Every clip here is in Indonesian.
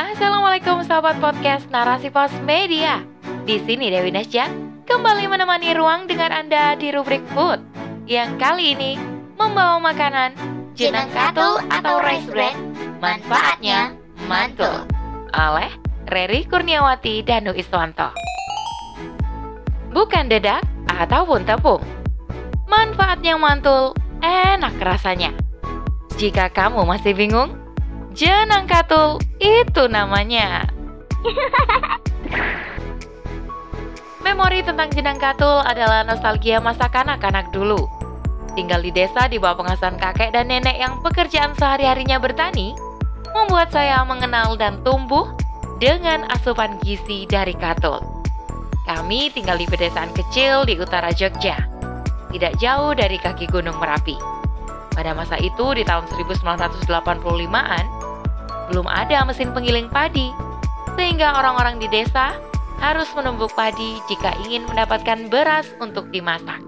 Assalamualaikum sahabat podcast Narasi Pos Media. Di sini Dewi Nasja kembali menemani ruang dengar Anda di rubrik food yang kali ini membawa makanan jenang katul atau rice bread, manfaatnya mantul oleh Reri Kurniawati Danu Iswanto. Bukan dedak ataupun tepung. Manfaatnya mantul, enak rasanya. Jika kamu masih bingung, jenang katul itu namanya. Memori tentang jenang katul adalah nostalgia masa kanak-kanak dulu. Tinggal di desa di bawah pengasuhan kakek dan nenek yang pekerjaan sehari-harinya bertani, membuat saya mengenal dan tumbuh dengan asupan gizi dari katul. Kami tinggal di pedesaan kecil di utara Jogja, tidak jauh dari kaki Gunung Merapi. Pada masa itu di tahun 1985-an, belum ada mesin penggiling padi, sehingga orang-orang di desa harus menumbuk padi jika ingin mendapatkan beras untuk dimasak.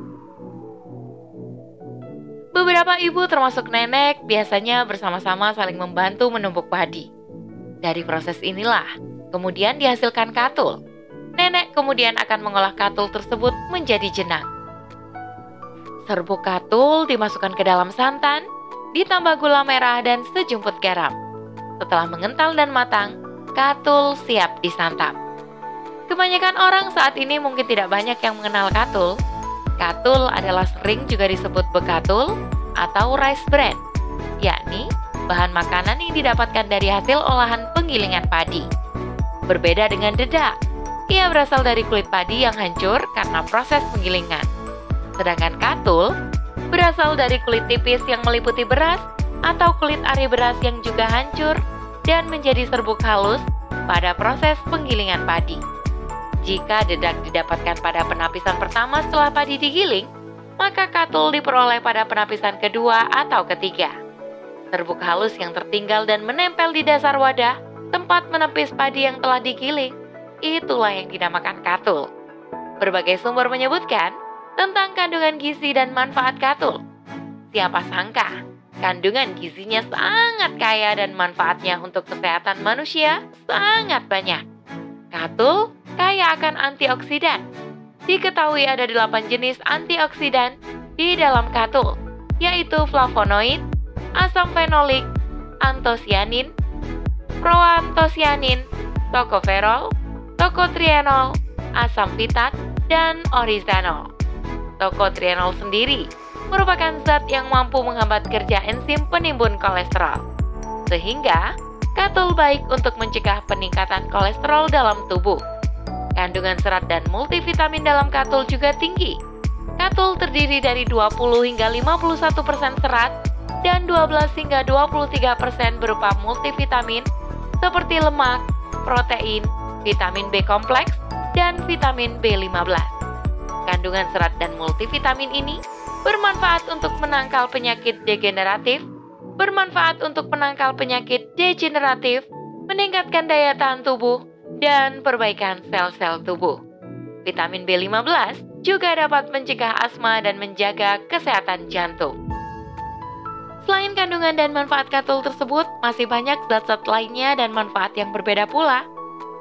Beberapa ibu termasuk nenek biasanya bersama-sama saling membantu menumbuk padi. Dari proses inilah, kemudian dihasilkan katul. Nenek kemudian akan mengolah katul tersebut menjadi jenang. Serbuk katul dimasukkan ke dalam santan, ditambah gula merah dan sejumput garam. Setelah mengental dan matang, katul siap disantap. Kebanyakan orang saat ini mungkin tidak banyak yang mengenal katul. Katul adalah sering juga disebut bekatul atau rice bread, yakni bahan makanan yang didapatkan dari hasil olahan penggilingan padi. Berbeda dengan dedak, ia berasal dari kulit padi yang hancur karena proses penggilingan. Sedangkan katul berasal dari kulit tipis yang meliputi beras atau kulit ari beras yang juga hancur dan menjadi serbuk halus pada proses penggilingan padi. Jika dedak didapatkan pada penapisan pertama setelah padi digiling, maka katul diperoleh pada penapisan kedua atau ketiga. Serbuk halus yang tertinggal dan menempel di dasar wadah tempat menepis padi yang telah digiling, itulah yang dinamakan katul. Berbagai sumber menyebutkan tentang kandungan gizi dan manfaat katul. Siapa sangka kandungan gizinya sangat kaya dan manfaatnya untuk kesehatan manusia sangat banyak. Katul kaya akan antioksidan. Diketahui ada 8 jenis antioksidan di dalam katul, yaitu flavonoid, asam fenolik, antosianin, proantosianin, tokoferol, tokotrienol, asam pitat, dan orizanol. Tokotrienol sendiri merupakan zat yang mampu menghambat kerja enzim penimbun kolesterol. Sehingga, katul baik untuk mencegah peningkatan kolesterol dalam tubuh. Kandungan serat dan multivitamin dalam katul juga tinggi. Katul terdiri dari 20 hingga 51% serat dan 12 hingga 23% berupa multivitamin seperti lemak, protein, vitamin B kompleks, dan vitamin B15. Kandungan serat dan multivitamin ini bermanfaat untuk menangkal penyakit degeneratif, bermanfaat untuk menangkal penyakit degeneratif, meningkatkan daya tahan tubuh, dan perbaikan sel-sel tubuh. Vitamin B15 juga dapat mencegah asma dan menjaga kesehatan jantung. Selain kandungan dan manfaat katul tersebut, masih banyak zat-zat lainnya dan manfaat yang berbeda pula.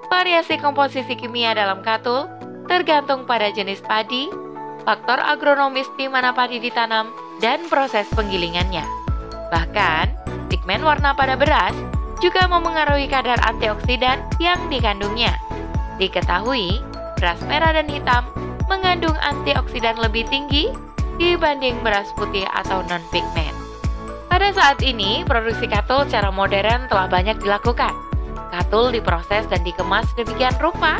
Variasi komposisi kimia dalam katul tergantung pada jenis padi, faktor agronomis di mana padi ditanam, dan proses penggilingannya. Bahkan, pigmen warna pada beras juga memengaruhi kadar antioksidan yang dikandungnya. Diketahui, beras merah dan hitam mengandung antioksidan lebih tinggi dibanding beras putih atau non-pigmen. Pada saat ini, produksi katul secara modern telah banyak dilakukan. Katul diproses dan dikemas demikian rupa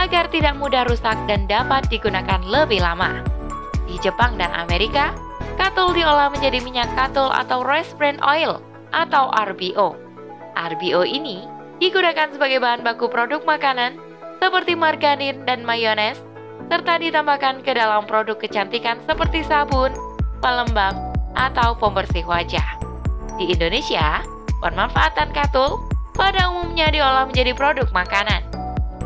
agar tidak mudah rusak dan dapat digunakan lebih lama. Di Jepang dan Amerika, katul diolah menjadi minyak katul atau rice bran oil atau RBO. RBO ini digunakan sebagai bahan baku produk makanan seperti margarin dan mayones, serta ditambahkan ke dalam produk kecantikan seperti sabun, pelembab, atau pembersih wajah. Di Indonesia, pemanfaatan katul pada umumnya diolah menjadi produk makanan.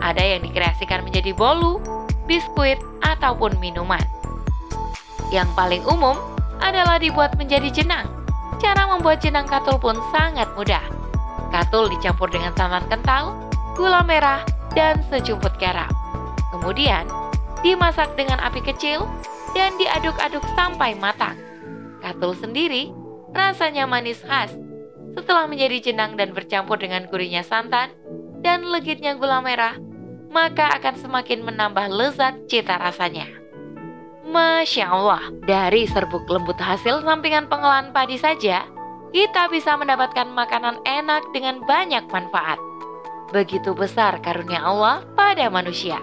Ada yang dikreasikan menjadi bolu, biskuit, ataupun minuman. Yang paling umum adalah dibuat menjadi jenang. Cara membuat jenang katul pun sangat mudah Katul dicampur dengan santan kental, gula merah, dan sejumput garam. Kemudian, dimasak dengan api kecil dan diaduk-aduk sampai matang. Katul sendiri rasanya manis khas. Setelah menjadi jenang dan bercampur dengan gurihnya santan dan legitnya gula merah, maka akan semakin menambah lezat cita rasanya. Masya Allah, dari serbuk lembut hasil sampingan pengolahan padi saja, kita bisa mendapatkan makanan enak dengan banyak manfaat. Begitu besar karunia Allah pada manusia.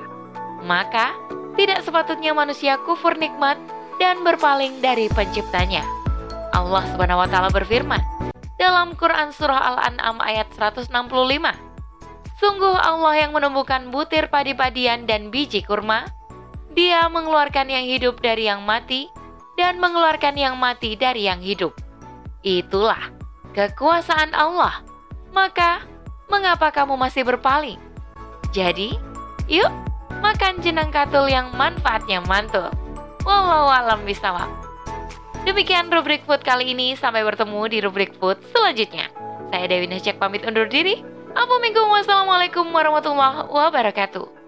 Maka, tidak sepatutnya manusia kufur nikmat dan berpaling dari penciptanya. Allah Subhanahu berfirman dalam Quran surah Al-An'am ayat 165. Sungguh Allah yang menumbuhkan butir padi-padian dan biji kurma dia mengeluarkan yang hidup dari yang mati dan mengeluarkan yang mati dari yang hidup. Itulah kekuasaan Allah. Maka, mengapa kamu masih berpaling? Jadi, yuk makan jenang katul yang manfaatnya mantul. Wallahu alam bisawab. Demikian rubrik food kali ini. Sampai bertemu di rubrik food selanjutnya. Saya Dewi Nasjak pamit undur diri. Assalamualaikum warahmatullahi wabarakatuh.